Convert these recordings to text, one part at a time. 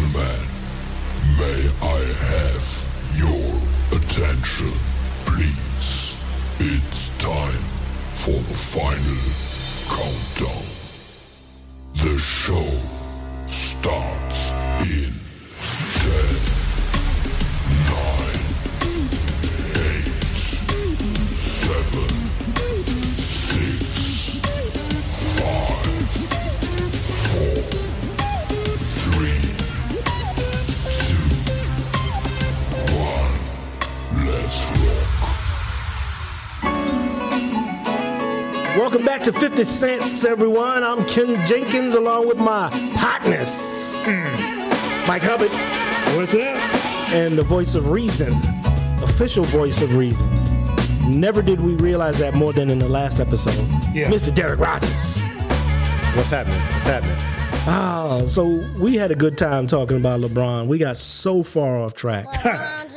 gentlemen, may I have your attention, please? It's time for the final countdown. The show starts back to 50 Cents, everyone. I'm Ken Jenkins along with my partners, Mike Hubbard, What's up? and the voice of reason, official voice of reason. Never did we realize that more than in the last episode. Yeah. Mr. Derek Rogers. What's happening? What's happening? Oh, so we had a good time talking about LeBron. We got so far off track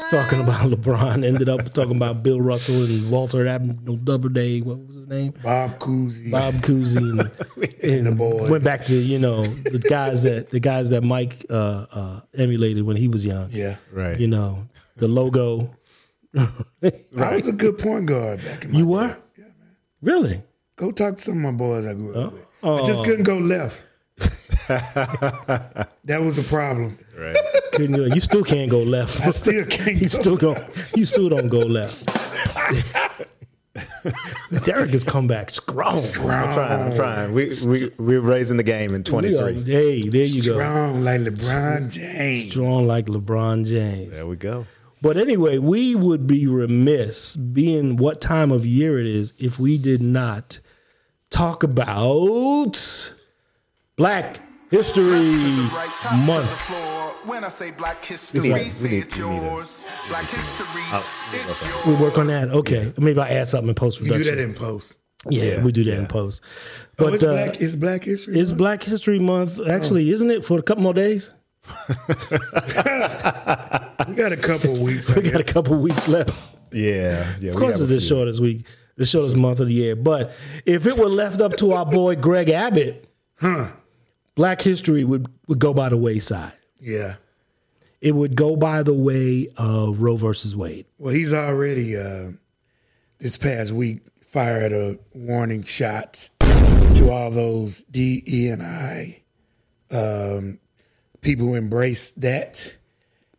talking about LeBron. Ended up talking about Bill Russell and Walter Abnell Doubleday. What was his name? Bob Cousy. Bob Cousy and, and the boys. went back to you know the guys that the guys that Mike uh, uh, emulated when he was young. Yeah. Right. You know the logo. I was a good point guard back in my You day. were really Go talk to some of my boys I grew up with. I Oh. just couldn't go left. that was a problem. Right. couldn't you, you still can't go left. I still can't you go still don't. You still don't go left. Derek has come back strong. I'm trying. I'm trying. We we we're raising the game in We are- 23. hey, there you go. Strong like LeBron James. Strong like LeBron James. There we go. But anyway, we would be remiss, being what time of year it is, if we did not talk about Black History Month. When I say Black History, We need- say we need- it's we need a- Black History, it's yours. We work on that. Okay, maybe I add something in post You do that in post. Yeah, we do that in post. Oh, But it's, uh, black, it's Black History. it's Month? Black History Month. Actually, isn't it for a couple more days? we got a couple weeks. We got a couple weeks left. Yeah. Yeah. Of course, it's the shortest week, the shortest month of the year. But if it were left up to our boy Greg Abbott, Black history would, would go by the wayside. Yeah. It would go by the way of Roe versus Wade. Well, he's already uh, this past week fired a warning shot to all those DE and I um, people who embrace that,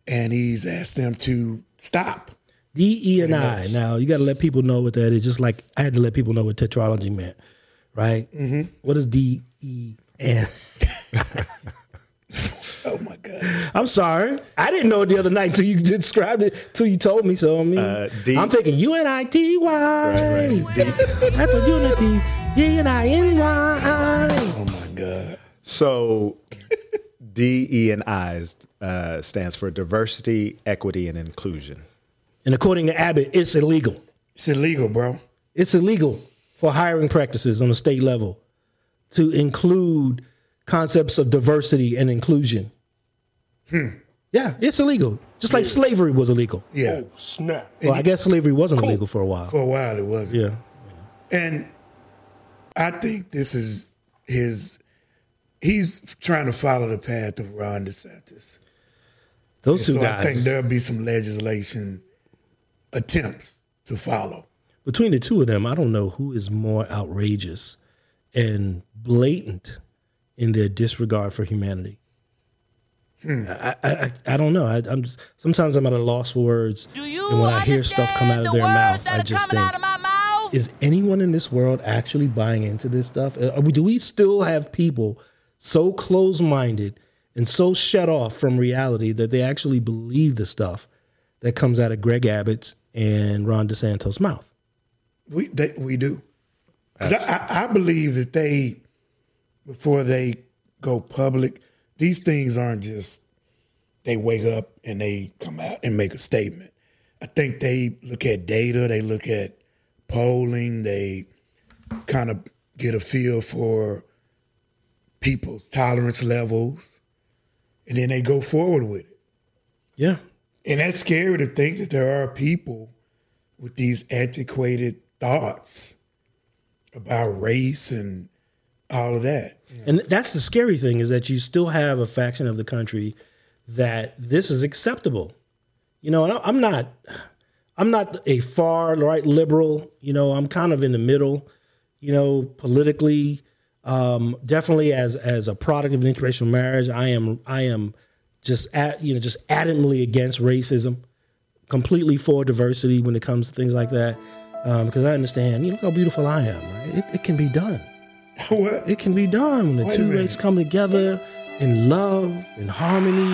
and he's asked them to stop. D, E, and I. much. Now you got to let people know what that is. Just like I had to let people know what tetralogy meant, right? Mm-hmm. What is D, E, and? Oh my God! I'm sorry, I didn't know it the other night until you described it, till you told me. So I mean, Uh, D- I'm thinking U N I T Y. right. D- That's a unity. D N I N Y. Oh my God! So D, E, and I uh, stands for diversity, equity, and inclusion. And according to Abbott, it's illegal. It's illegal, bro. It's illegal for hiring practices on a state level to include concepts of diversity and inclusion. Hmm. Yeah, it's illegal. Just like slavery was illegal. Yeah. Oh, snap. Well, I guess slavery wasn't illegal for a while. For a while, it wasn't. Yeah. And I think this is his. He's trying to follow the path of Ron DeSantis. Those two so I think there'll be some legislation attempts to follow. between the two of them, I don't know who is more outrageous and blatant in their disregard for humanity. I, I, I, I don't know. I, I'm just sometimes I'm at a loss for words, Do you and when I hear stuff come out of understand their the mouth, I just think, out of my mouth? is anyone in this world actually buying into this stuff? Uh, Are we, do we still have people so close-minded and so shut off from reality that they actually believe the stuff that comes out of Greg Abbott's and Ron DeSantis' mouth? We they, we do. 'Cause I, I, I believe that they, before they go public, these things aren't just they wake up and they come out and make a statement. I think they look at data, they look at polling, they kind of get a feel for people's tolerance levels, and then they go forward with it. Yeah, And that's scary to think that there are people with these antiquated thoughts about race and all of that. And that's the scary thing is that you still have a faction of the country that this is acceptable. You know, I'm not I'm not a far right liberal. You know, I'm kind of in the middle. You know, politically, um, definitely as as a product of an interracial marriage, I am I am just at you know just adamantly against racism, completely for diversity when it comes to things like that. Um, because I understand, you know, look how beautiful I am. Right? It, it can be done. what? It can be done when the Wait two races come together in love, in harmony.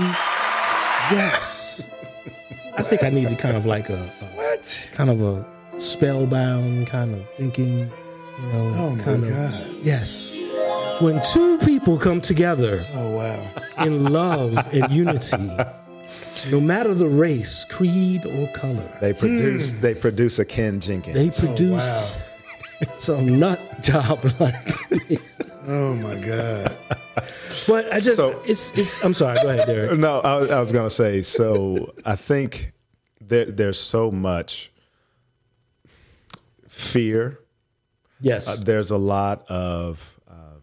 Yes. I think I need to kind of like a, a What? kind of a spellbound kind of thinking, you know, Oh my kind of God. yes. When two people come together Oh wow. in love and unity, no matter the race, creed, or color, They produce they produce a Ken Jenkins. they produce wow. some nut job like me. Oh my God. But I just So- it's it's I'm sorry, go ahead, Derek. No, I, was- I was going to say. So I think there, there's so much fear. Yes. Uh, there's a lot of um,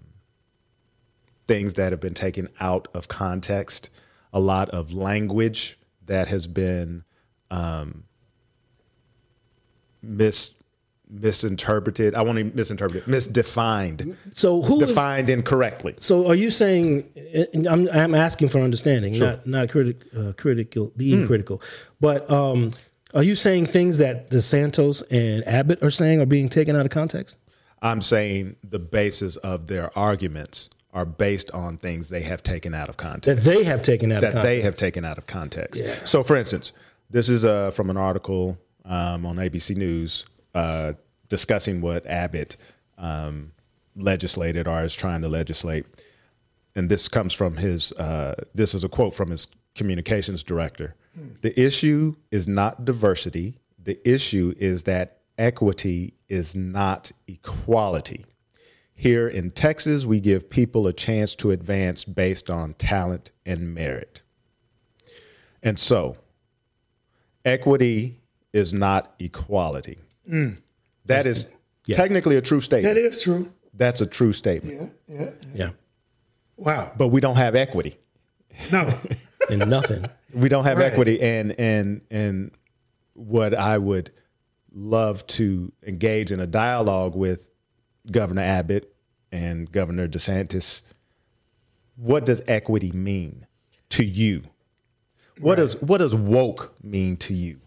things that have been taken out of context. A lot of language that has been um, mis misinterpreted. I want to misinterpret it. Misdefined. so who defined incorrectly. So are you saying? I'm I'm asking for understanding, not not critic, uh, critical, being critical, but um, are you saying things that DeSantis and Abbott are saying are being taken out of context? I'm saying the basis of their arguments are based on things they have taken out of context. That they have taken out of that context. they have taken out of context. So, for instance, this is uh, from an article um, on ABC News uh, discussing what Abbott um, legislated or is trying to legislate. And this comes from his, uh, this is a quote from his communications director. The issue is not diversity, the issue is that equity is not equality. Here in Texas, we give people a chance to advance based on talent and merit. And so, equity is not equality. Mm. That is technically a true statement. That is true. That's a true statement. Yeah. Yeah. yeah, Wow. But we don't have equity. No. and nothing. We don't have Right. equity and and and what I would love to engage in a dialogue with Governor Abbott and Governor DeSantis. What does equity mean to you? What does what does woke mean to you?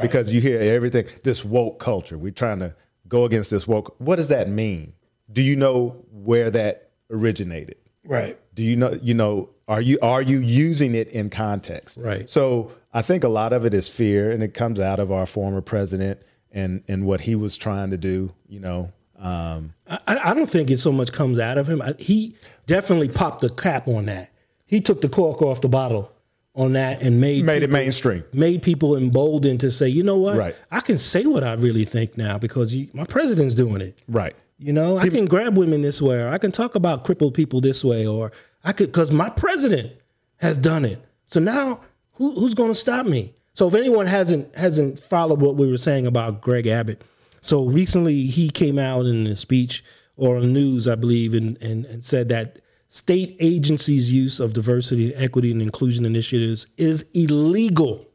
Because you hear everything this woke culture. We're trying to go against this woke. What does that mean? Do you know where that originated? right. Do you know you know are you are you using it in context? Right. So I think a lot of it is fear and it comes out of our former president and and what he was trying to do, you know. Um, I, I don't think it so much comes out of him. I, he definitely popped the cap on that. He took the cork off the bottle on that and made made it mainstream. made people emboldened to say, you know what, Right. I can say what I really think now because you, my president's doing it. Right. You know, I can grab women this way, or I can talk about crippled people this way, or I could because my president has done it. So now, who, who's going to stop me? So if anyone hasn't hasn't followed what we were saying about Greg Abbott, so recently he came out in a speech or on the news, I believe, and and, and said that state agencies' use of diversity, equity, and inclusion initiatives is illegal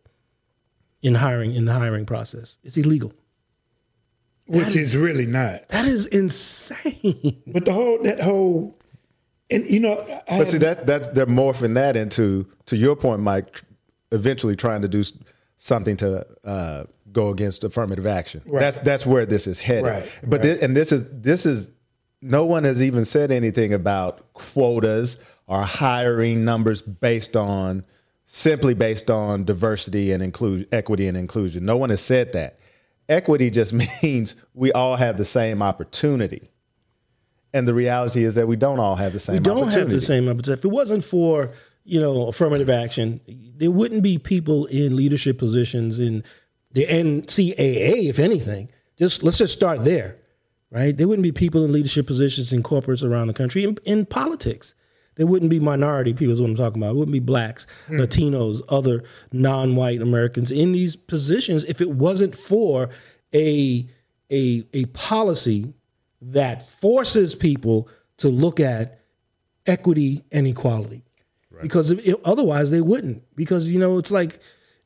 in hiring in the hiring process. It's illegal. Which is really not. That is insane. But the whole that whole and you know I But see have- that that's they're morphing that into to your point, Mike. Eventually, trying to do something to uh, go against affirmative action. Right. That's that's where this is headed. Right, But right. thi- and this is this is no one has even said anything about quotas or hiring numbers based on simply based on diversity and include equity and inclusion. No one has said that. Equity just means we all have the same opportunity. And the reality is that we don't all have the same We don't have the same opportunity. If it wasn't for you know affirmative action, there wouldn't be people in leadership positions in the NCAA. If anything, just let's just start there, right? There wouldn't be people in leadership positions in corporates around the country in, in politics. There wouldn't be minority people. Is what I'm talking about. It wouldn't be blacks, hmm. Latinos, other non-white Americans in these positions if it wasn't for a a a policy that forces people to look at equity and equality. because if, if- otherwise they wouldn't. Because you know it's like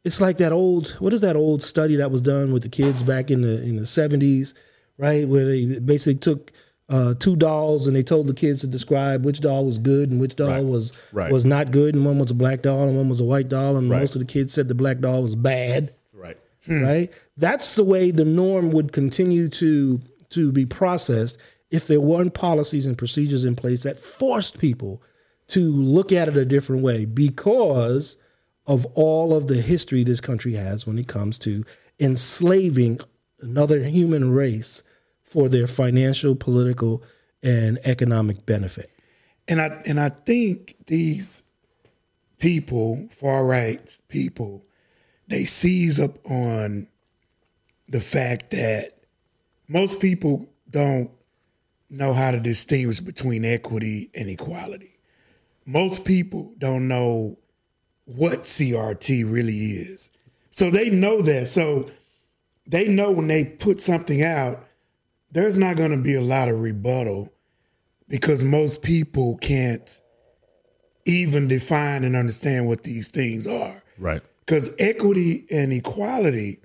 it's like that old what is that old study that was done with the kids back in the in the seventies, right? Where they basically took uh, two dolls and they told the kids to describe which doll was good and which doll Right. was Right. was not good, and one was a black doll and one was a white doll, and Right. most of the kids said the black doll was bad Right. right? That's the way the norm would continue to to be processed if there weren't policies and procedures in place that forced people to look at it a different way because of all of the history this country has when it comes to enslaving another human race for their financial, political, and economic benefit. And I and I think these people, far right people, they seize up on the fact that most people don't know how to distinguish between equity and equality. Most people don't know what CRT really is. So they know that. So they know when they put something out, there's not going to be a lot of rebuttal because most people can't even define and understand what these things are. Right. Because equity and equality,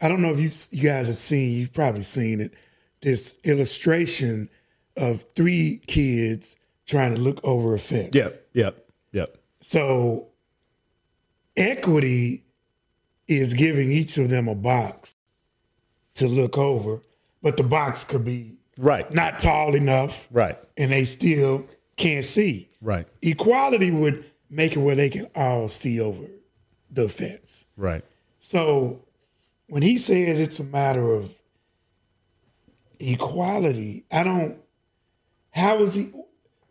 I don't know if you you guys have seen, you've probably seen it, this illustration of three kids trying to look over a fence. Yep. Yep. Yep. So equity is giving each of them a box to look over, but the box could be Right. not tall enough Right. and they still can't see. Right. Equality would make it where they can all see over the fence. Right. So when he says it's a matter of equality, I don't. How is he?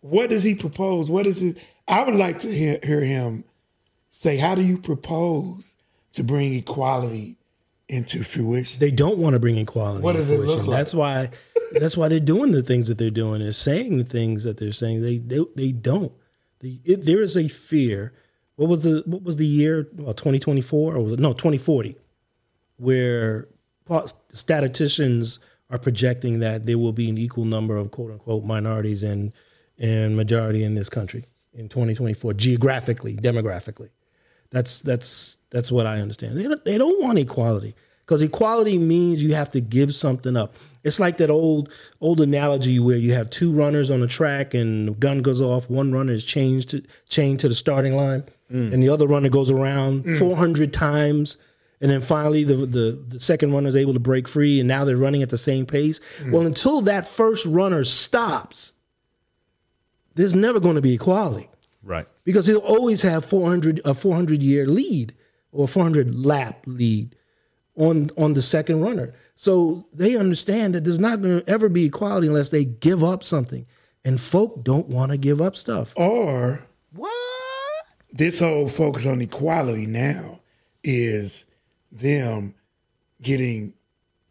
What does he propose? What is it? I would like to hear, hear him say, "How do you propose to bring equality into fruition?" They don't want to bring equality. What does it fruition. look like? That's why. That's why they're doing the things that they're doing. They're saying the things that they're saying. They they, they don't. The, it, there is a fear. What was the what was the year? Well, twenty twenty four or was it, no twenty forty, where statisticians are projecting that there will be an equal number of quote unquote minorities and and majority in this country in twenty twenty four geographically, demographically. That's that's that's what I understand. They don't, they don't want equality because equality means you have to give something up. It's like that old old analogy where you have two runners on a track and the gun goes off. One runner is changed to, chained to the starting line, mm. and the other runner goes around mm. four hundred times. And then finally, the, the the second runner is able to break free, and now they're running at the same pace. Mm. Well, until that first runner stops, there's never going to be equality Right. because he'll always have 400 a 400 year lead or 400 lap lead on on the second runner. So they understand that there's not going to ever be equality unless they give up something, and folk don't want to give up stuff. Or What? this whole focus on equality now is them getting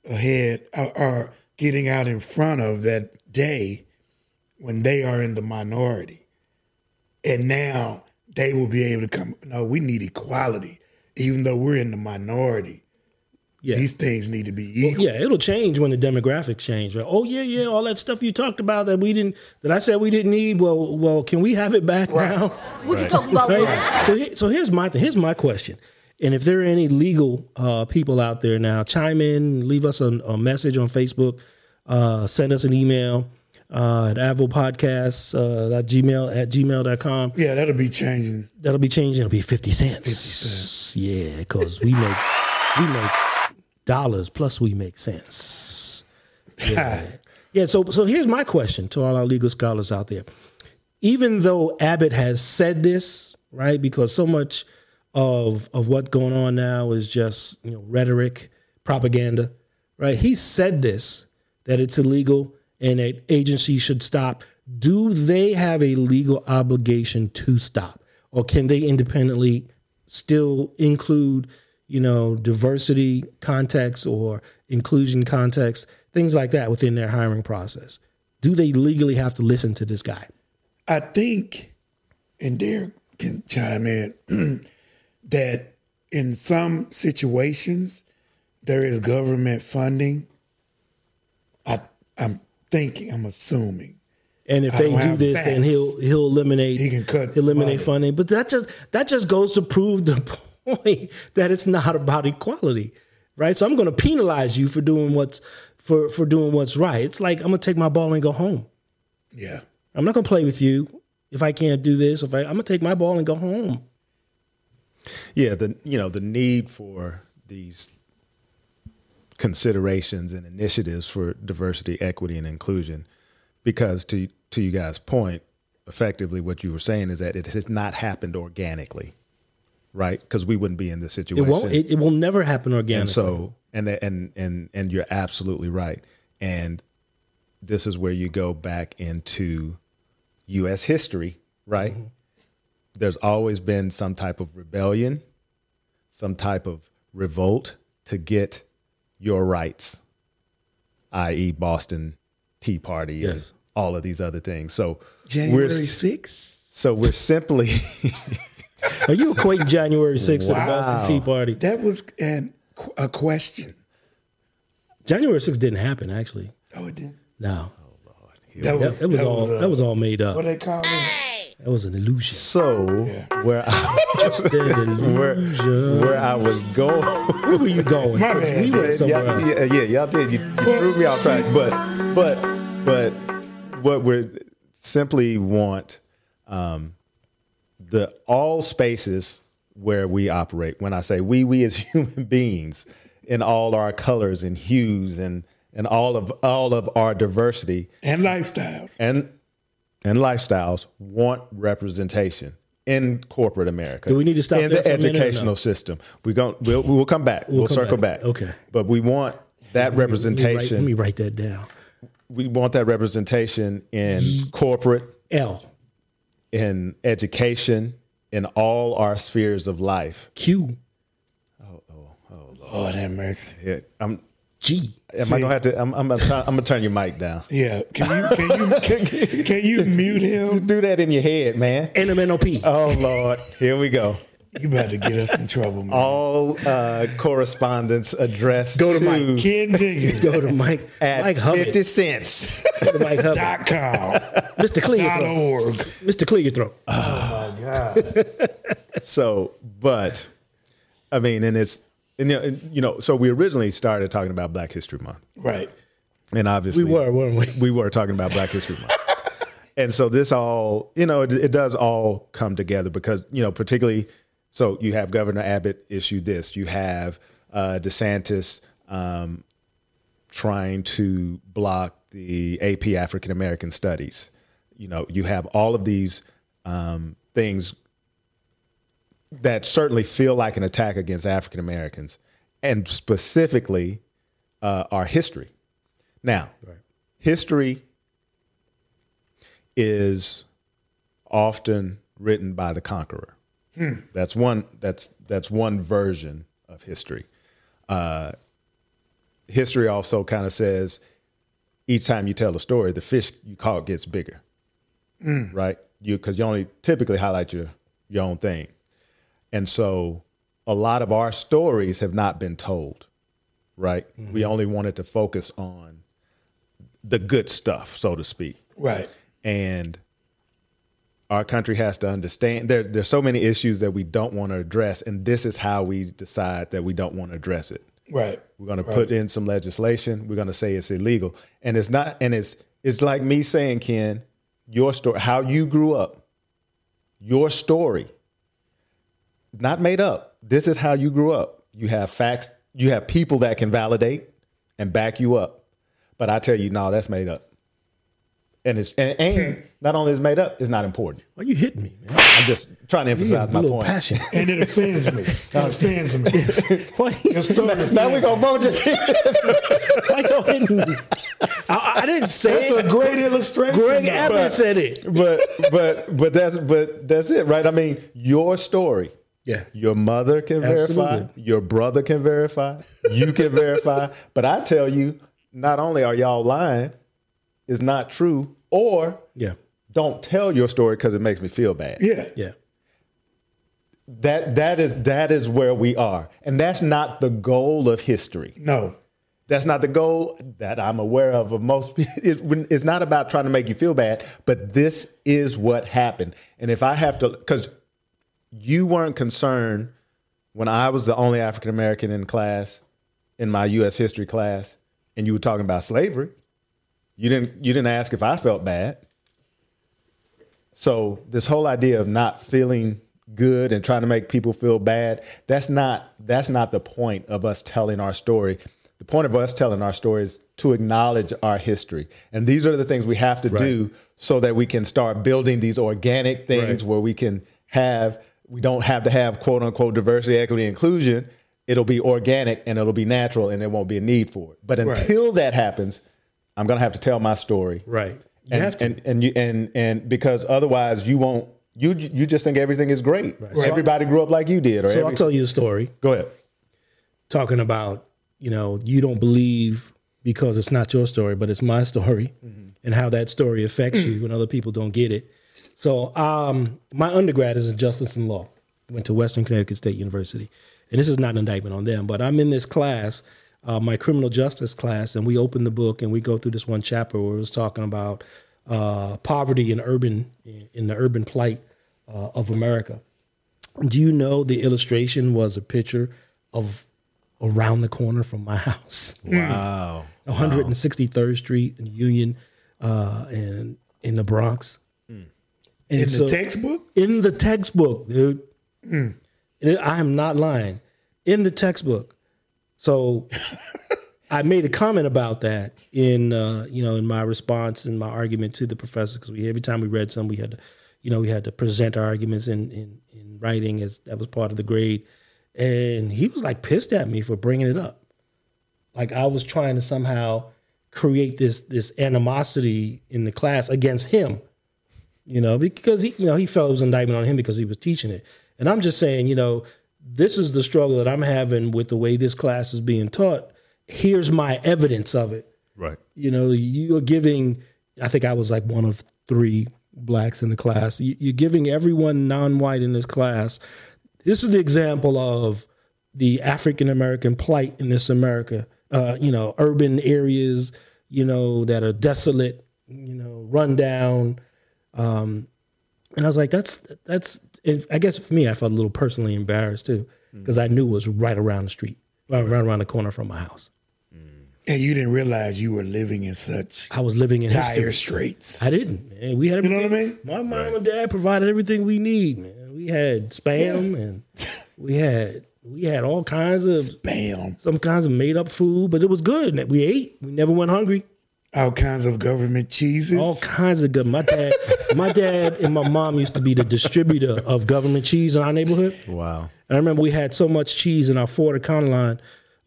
ahead or, or getting out in front of that day when they are in the minority. And now they will be able to come, no, we need equality. Even though we're in the minority, Yeah. these things need to be equal. yeah, it'll change when the demographics change. Right? Oh yeah, yeah, all that stuff you talked about that we didn't, that I said we didn't need. Well, well, can we have it back now? What you talking about? bro? Right? So, so here's my th- here's my question. And if there are any legal uh, people out there now, chime in, leave us a, a message on Facebook, uh, send us an email uh, at avilpodcast uh, at gmail at gmail.com. Yeah, that'll be changing. That'll be changing. It'll be 50 cents. 50 cents. Yeah, because we make we make dollars plus we make cents. Yeah. yeah, so so here's my question to all our legal scholars out there. Even though Abbott has said this, right? Because so much of of what's going on now is just, you know, rhetoric, propaganda, right? He said this that it's illegal and that agency should stop. Do they have a legal obligation to stop? Or can they independently still include, you know, diversity context or inclusion context, things like that within their hiring process? Do they legally have to listen to this guy? I think, and Derek can chime in, that in some situations there is government funding. I, I'm thinking, I'm assuming And if I they don't do have this, then he'll he'll eliminate He can cut eliminate money. funding. But that just that just goes to prove the point that it's not about equality, right? So I'm going to penalize you for doing what's for for doing what's right. It's like I'm going to take my ball and go home. Yeah. I'm not going to play with you if I can't do this. If I, I'm going to take my ball and go home. Yeah, the you know the need for these considerations and initiatives for diversity, equity, and inclusion, because to to you guys' point, effectively what you were saying is that it has not happened organically, right? Because we wouldn't be in this situation. It won't. It, it will never happen organically. and so and and and and you're absolutely right. And this is where you go back into U.S. history, right? Mm-hmm. There's always been some type of rebellion, some type of revolt to get your rights, i.e., Boston Tea Party, and Yes. all of these other things. So January we're 6th. so we're simply Are you equating January 6th to the Boston Tea Party? That was an, a question. January 6th didn't happen, actually. Oh, it did. No, That that, was, that was that all. was, uh, that was all made up. What they call it? That was an illusion. so where I, Just an illusion. where I was going. Where were you going? My. We went somewhere yeah, else. yeah, yeah, y'all did. You, you threw me off track, but but but what we're simply want um, the all spaces where we operate. When I say we, we as human beings, in all our colors and hues and and all of all of our diversity And lifestyles. and and lifestyles want representation in corporate America. Do we need to stop in there the for a educational no? system? We going we'll, we'll come back. We'll, come circle back. back. Okay. but we want that Let me write- representation. Let me write that down. we want that representation in corporate, L in education, in all our spheres of life. Q Oh, oh, oh, Lord, Lord have mercy. Yeah, I'm. G. Am I gonna have to? I'm, I'm, gonna, turn- I'm gonna turn your mic down. Yeah. Can you can you can, can you mute him? You Do that in your head, man. NMNOP. Oh Lord, here we go. You about to get us in trouble, man. All uh, correspondence addressed Go to to Mike. Ken Jenkins. Go to Mike. at Mike Hubbard. fifty cents. Mike Hubbard. dot com. Mr. Clear your dot throat. org. Mr. Clear your throat. Oh my God. So, but I mean, and it's and, you know, and, you know, so we originally started talking about Black History Month, Right. and obviously We were, weren't we? we were talking about Black History Month. and so this all, you know, it, it does all come together because, you know, particularly, so you have Governor Abbott issue this, you have uh, DeSantis um, trying to block the AP African American Studies. You know, you have all of these um, things that certainly feel like an attack against African Americans and specifically uh, our history. Now, history is often written by the conqueror. That's one. That's that's one version of history. Uh, history also kind of says each time you tell a story, the fish you caught gets bigger, right? You because you only typically highlight your your own thing, and so a lot of our stories have not been told, right? We mm-hmm. only wanted to focus on the good stuff, so to speak Right. and our country has to understand there, there's so many issues that we don't want to address and this is how we decide that we don't want to address it Right. we're going to put in some legislation we're going to say it's illegal and it's not and it's it's like me saying ken your story how you grew up your story not made up this is how you grew up you have facts you have people that can validate and back you up but i tell you no that's made up and it's and, and not only is made up it's not important Why you hitting me, man? i'm just trying to emphasize a my point passion. And it offends me. It offends me. Why, Your story now we're gonna vote you why you hitting me? I, I didn't say That's a great illustration. Greg though. Abbott said it. but but but that's but that's it, right? I mean, your story. Yeah. Your mother can verify, your brother can verify, you can verify. But I tell you, not only are y'all lying, it's not true, or Yeah. don't tell your story because it makes me feel bad. Yeah. Yeah. That that is that is where we are. And that's not the goal of history. No. That's not the goal that I'm aware of of most people. It's not about trying to make you feel bad, but this is what happened. And if I have to, because you weren't concerned when I was the only African American in class, in my U.S. history class, and you were talking about slavery. You didn't. You didn't ask if I felt bad. So this whole idea of not feeling good and trying to make people feel bad, that's not that's not the point of us telling our story. The point of us telling our story is to acknowledge our history. And these are the things we have to do so that we can start building these organic things Right. where we can have we don't have to have quote unquote diversity, equity, inclusion. It'll be organic and it'll be natural and there won't be a need for it. But until that happens, I'm gonna have to tell my story Right. You and, have to. and and you and and because otherwise you won't you you just think everything is great. Everybody grew up like you did, or so every, I'll tell you a story go ahead. talking about, you know, you don't believe because it's not your story, but it's my story mm-hmm. and how that story affects you when other people don't get it. So, um, my undergrad is in justice and law. Went to Western Connecticut State University. And this is not an indictment on them, but I'm in this class, uh, my criminal justice class, and we open the book and we go through this one chapter where it was talking about uh, poverty and urban, in the urban plight uh, of America. Do you know the illustration was a picture of around the corner from my house? Wow. 163rd Street in Union, uh, and in the Bronx. And In so- the textbook? in the textbook, dude. And I am not lying. In the textbook. So I made a comment about that in uh, you know in my response and my argument to the professor because we every time we read some we had to you know we had to present our arguments in in, in writing as that was part of the grade, and he was like pissed at me for bringing it up, like I was trying to somehow create this this animosity in the class against him you know, because he, you know, he felt it was an indictment on him because he was teaching it. And I'm just saying, you know, this is the struggle that I'm having with the way this class is being taught. Here's my evidence of it. Right. You know, you are giving, I think I was like one of three blacks in the class. You- You're giving everyone non white in this class. This is the example of the African American plight in this America. Uh, you know, urban areas, you know, that are desolate, you know, run down. Um, and I was like, that's that's. And I guess for me, I felt a little personally embarrassed too because I knew it was right around the street, right, right around the corner from my house. And you didn't realize you were living in such I was living in dire history. straits. I didn't. Man. We had You know what I mean? My mom and dad provided everything we need, man. We had spam and we had we had all kinds of Bam. some kinds of made up food, but it was good. We ate. We never went hungry. All kinds of government cheeses. All kinds of good. My dad, my dad and my mom used to be the distributor of government cheese in our neighborhood. Wow. And I remember we had so much cheese in our Ford Econoline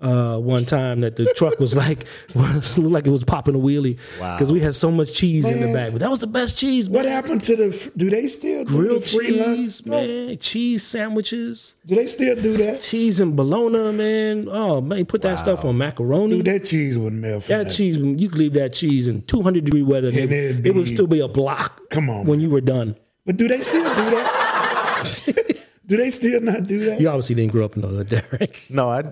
uh, one time that the truck was like was looked like it was popping a wheelie Wow. because we had so much cheese in the back. But that was the best cheese. what happened to the? Do they still do Grilled the free cheese, stuff? man. Cheese sandwiches, Do they still do that? cheese and bologna, man. Oh man, put that stuff on macaroni. Dude, that cheese wouldn't melt. For that nothing. cheese, you could leave that cheese in 200 degree weather. And And it, it'd it would still be a block. Come on, when you were done. But do they still do that? do they still not do that? You obviously didn't grow up in the hood, Derek. No, I.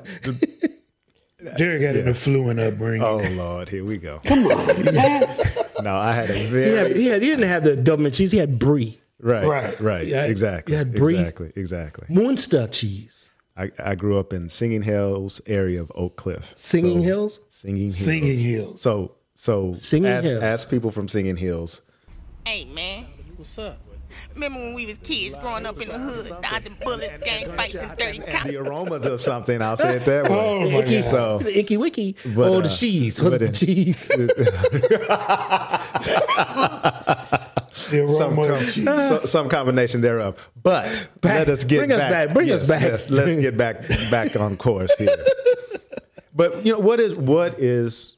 Derek had an affluent upbringing. Oh Lord, here we go. Come on. no, I had a very had, he, had, he didn't have the government cheese. He had brie, right, Right. right, Yeah, exactly, you had brie. exactly, exactly. Munster cheese, I, I grew up in Singing Hills area of Oak Cliff. Singing So- Hills. Singing Hills. Singing Hills. So so Singing ask, Hills. ask people from Singing Hills. Hey man. What's up? Remember when we was kids growing up in the hood, dodging bullets, gang fights, and dirty cops? The aromas of something. I'll say it that way. Oh my Icky, God. So- the icky wiki. But, oh, uh, the cheese. What's the cheese? Some, com- so- some combination thereof. But Back- let us get bring us back. back, bring us back. Yes, let's get back back on course here. But you know what is what is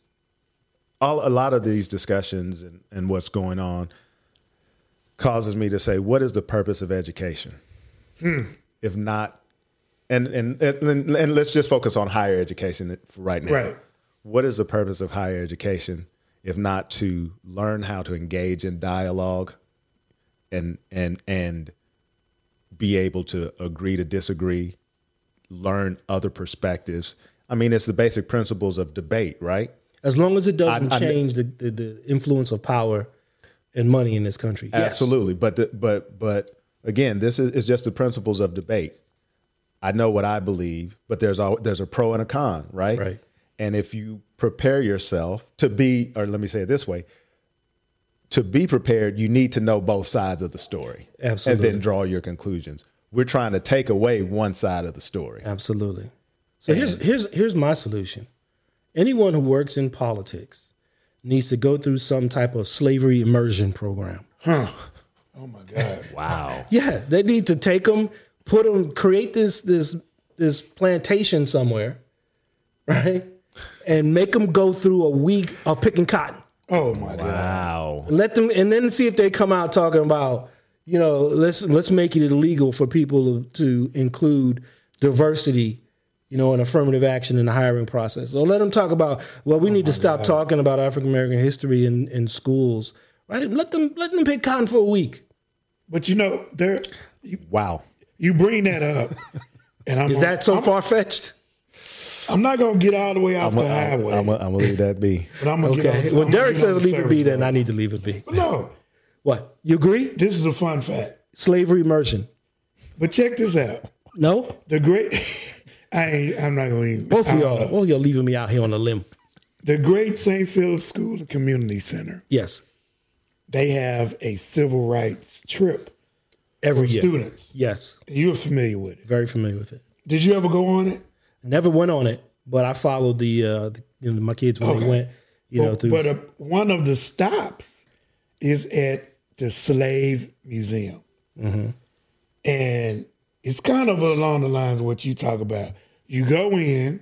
all a lot of these discussions and, and what's going on causes me to say, what is the purpose of education? Hmm. If not, and, and and and let's just focus on higher education right now. Right. What is the purpose of higher education if not to learn how to engage in dialogue and and and be able to agree to disagree, learn other perspectives, I mean, it's the basic principles of debate, right? As long as it doesn't I- I- change the, the, the influence of power and money in this country. Yes. Absolutely. But the, but but again, this is, is just the principles of debate. I know what I believe, but there's a there's a pro and a con, right? Right. And if you prepare yourself to be, or let me say it this way, to be prepared, you need to know both sides of the story, Absolutely. and then draw your conclusions. We're trying to take away one side of the story. Absolutely. So here's here's here's my solution. Anyone who works in politics needs to go through some type of slavery immersion program. Huh. Oh my God. Wow. Yeah, they need to take them, put them, create this this this plantation somewhere, right, and make them go through a week of picking cotton. Oh my God. Wow. Let them, and then see if they come out talking about, you know, let's let's make it illegal for people to include diversity, you know, an affirmative action in the hiring process. So let them talk about, well, we need to oh stop talking about African American history in, in schools, right? Let them let them pick cotton for a week. But you know, there you, Wow. you bring that up, and I'm Is that so far fetched? I'm not gonna get all the way off I'm the highway, I'm going to leave that be. but I'm gonna get on. Okay. I'm When Derek get says the leave it service be, then. I need to leave it be. no. What? You agree? This is a fun fact, Slavery immersion. but check this out. No? The great, I I'm not gonna. Both of y'all. know. Both of y'all leaving me out here on a limb. The Great St. Philip School and Community Center. Yes. They have a civil rights trip Every for year. students. Yes. You're familiar with it. Very familiar with it. Did you ever go on it? Never went on it, but I followed the, uh, the you know, my kids when they went, you know, But, through. but uh, one of the stops is at the Slave Museum. Mm-hmm. And it's kind of along the lines of what you talk about. You go in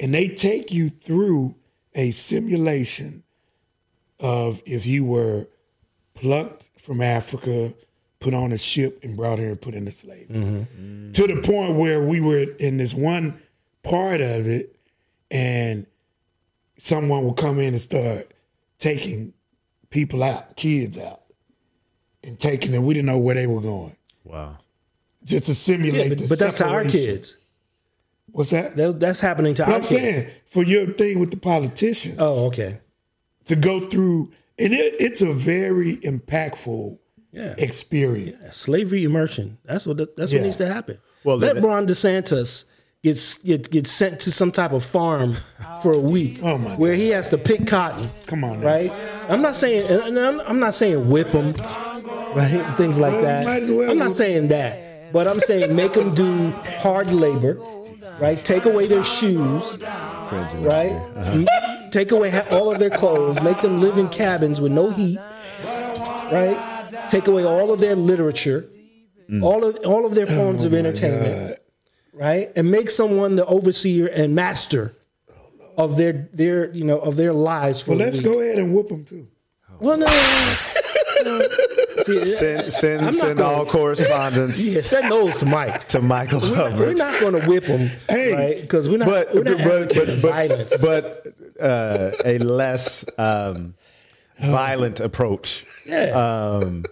and they take you through a simulation of if you were plucked from Africa, put on a ship, and brought here and put into slavery. Mm-hmm. To the point where we were in this one part of it, and someone will come in and start taking people out, kids out, and taking them. We didn't know where they were going. Wow. Just to simulate yeah, but, the but that's to our kids. What's that? That, that's happening to But our I'm kids. saying for your thing with the politicians Oh, okay. to go through, and it, it's a very impactful Yeah. experience. Slavery immersion. That's what that's Yeah. what needs to happen. Well, let then- Ron DeSantis gets get, get sent to some type of farm for a week Oh, my where he has to pick cotton. Come on, now. right? I'm not saying and and I'm, I'm not saying whip them, right? Things like Well, that. might well I'm not saying that, but I'm saying make them do hard labor, right? Take away their shoes, right? Uh-huh. Take away all of their clothes, make them live in cabins with no heat, right? Take away all of their literature, Mm. all of all of their Oh forms of entertainment, right? And make someone the overseer and master of their their you know of their lives for Well, let's week. go ahead and whoop them too. Well, no. See, Send send, send gonna- all correspondence yeah, send those to Mike. to Michael We're Hubbard. not going to whip him, Hey, right? Because we're not. but we're not but but but, violence. but uh, a less um, violent approach. yeah, Um,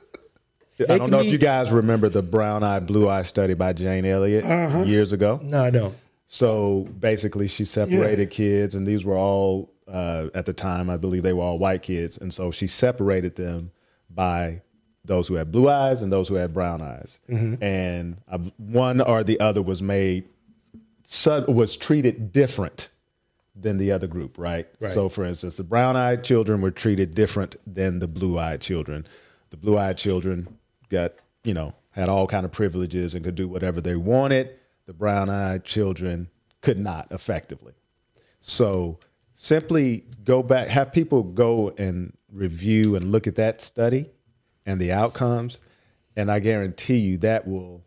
I don't know be- if you guys remember the brown eye, blue eye study by Jane Elliott Uh-huh. years ago. no, I don't. So basically, she separated kids, and these were all uh, at the time, I believe they were all white kids, and so she separated them by those who had blue eyes and those who had brown eyes, and uh, one or the other was made was treated different than the other group, right? Right. So, for instance, the brown-eyed children were treated different than the blue-eyed children. The blue-eyed children got, you know, had all kind of privileges and could do whatever they wanted. The brown-eyed children could not effectively. So, simply go back, have people go and review and look at that study and the outcomes, and I guarantee you that will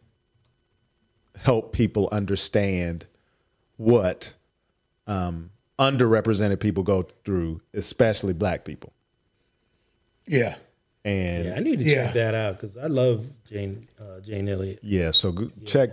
help people understand what um, underrepresented people go through, especially black people. Yeah. And Yeah, I need to Yeah. check that out because I love Jane uh, Jane Elliott. yeah, so go, check.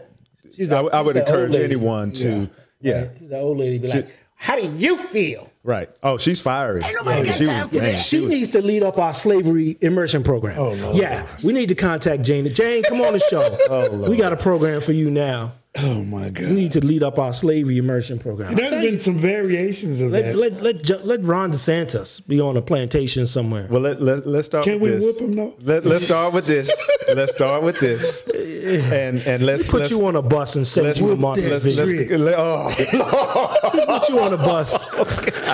She's I, the- I would she's the old encourage anyone to, yeah, Right? She's that old lady. Be like, how do you feel? right. Oh, she's fiery. Ain't nobody got she time was, for man, that. she She was, needs to lead up our slavery immersion program. Oh, Lord. Yeah, we need to contact Jane. Jane, come on the show. Oh, no. we got a program for you now. Oh my God! We need to lead up our slavery immersion program. There's been some variations of Let that. let let Jo- let Ron DeSantis be on a plantation somewhere. Well, let, let, let's start Can with we this. whip 'em, though? Let, let's start with this. let's start with this. And and let's Put let's, you on a bus and send let's, you to let's, Martha's let's, Vineyard. Trick. let- oh, Put you on a bus,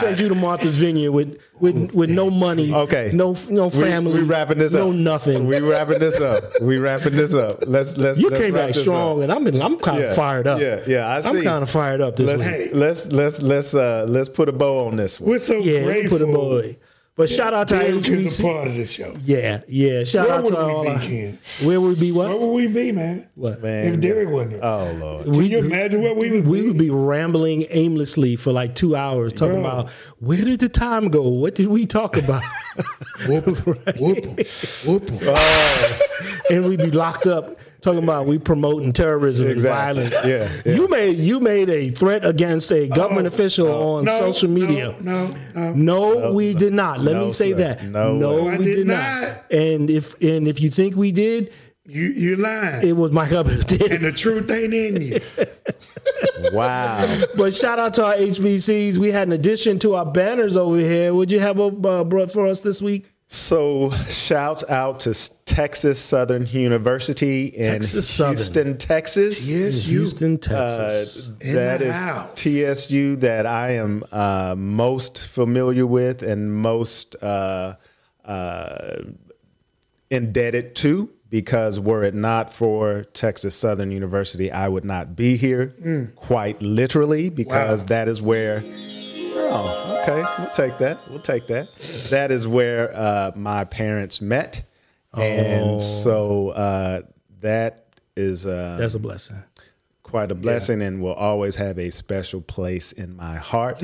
send you to Martha's Vineyard with with with no money. Okay. No no we, family. we wrapping this no up. No nothing. We wrapping this up. We wrapping this up. Let's let's. you let's came back strong, up. and I'm in, I'm kind Yeah, of fired up. yeah, yeah, I I'm kind of fired up this Let's week. let's let's let's uh let's put a bow on this one. We're so Yeah, we grateful. put a boy. But shout out to Derek is a part of this show. Yeah, yeah. Shout Where out would to all we our, be, Ken? Where would we be? What? Where would we be, man? What? Man, If Derek wasn't here. Oh lord. Can you imagine what we would be. We be? would be rambling aimlessly for like two hours talking Bro. about where did the time go? What did we talk about? Whoop 'em, whoop 'em, whoop 'em. and we'd be locked up talking about we promoting terrorism Exactly. and violence. Yeah, yeah. You made you made a threat against a government official on No, social media. No, no, no. No, we did not. Let No, me say sir. that. No no, way. I we did did not. not. And if and if you think we did, You you lying. it was my husband who did. and the truth ain't in you. Wow. But shout out to our HBCs. We had an addition to our banners over here. Would you have a uh, brought for us this week? So, shouts out to Texas Southern University in Texas Southern. Houston, Texas. Yes, you. Houston, Uh, Texas. In that the is house. TSU that I am uh, most familiar with and most uh, uh, indebted to because were it not for Texas Southern University, I would not be here quite literally because Wow. that is where. Oh, okay. We'll take that. We'll take that. That is where uh, my parents met. And so uh, that is. Uh, That's a blessing. quite a blessing and will always have a special place in my heart.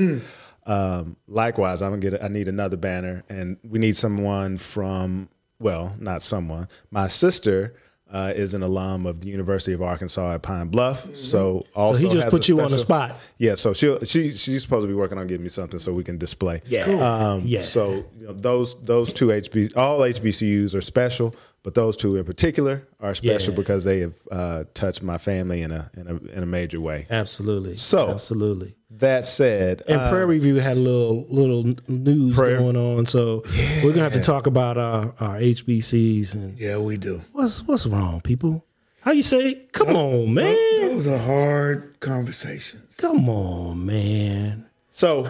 Um, likewise, I'm gonna get. I need another banner, and we need someone from. Well, not someone. My sister uh, is an alum of the University of Arkansas at Pine Bluff, so also So he just put you on the spot. Yeah, so she she she's supposed to be working on getting me something so we can display. Yeah. Um, Yeah. So you know, those those two HB all HBCUs are special, but those two in particular are special Yeah. because they have uh, touched my family in a in a in a major way. Absolutely. So- absolutely. That said, And uh, Prairie View had a little little news Prayer- going on, so we're gonna have to talk about our, our HBCs and Yeah, we do. what's what's wrong, people. How you say? Come on, man. Those are hard conversations. Come on, man. so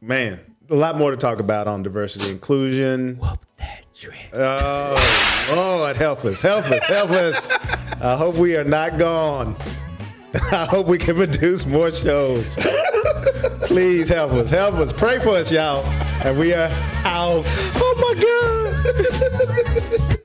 man, a lot more to talk about on diversity inclusion. Whoop that trick. Oh Lord, help us, help us, help us! I hope we are not gone. I hope we can produce more shows. Please help us, help us, pray for us, y'all. And we are out. Oh my God.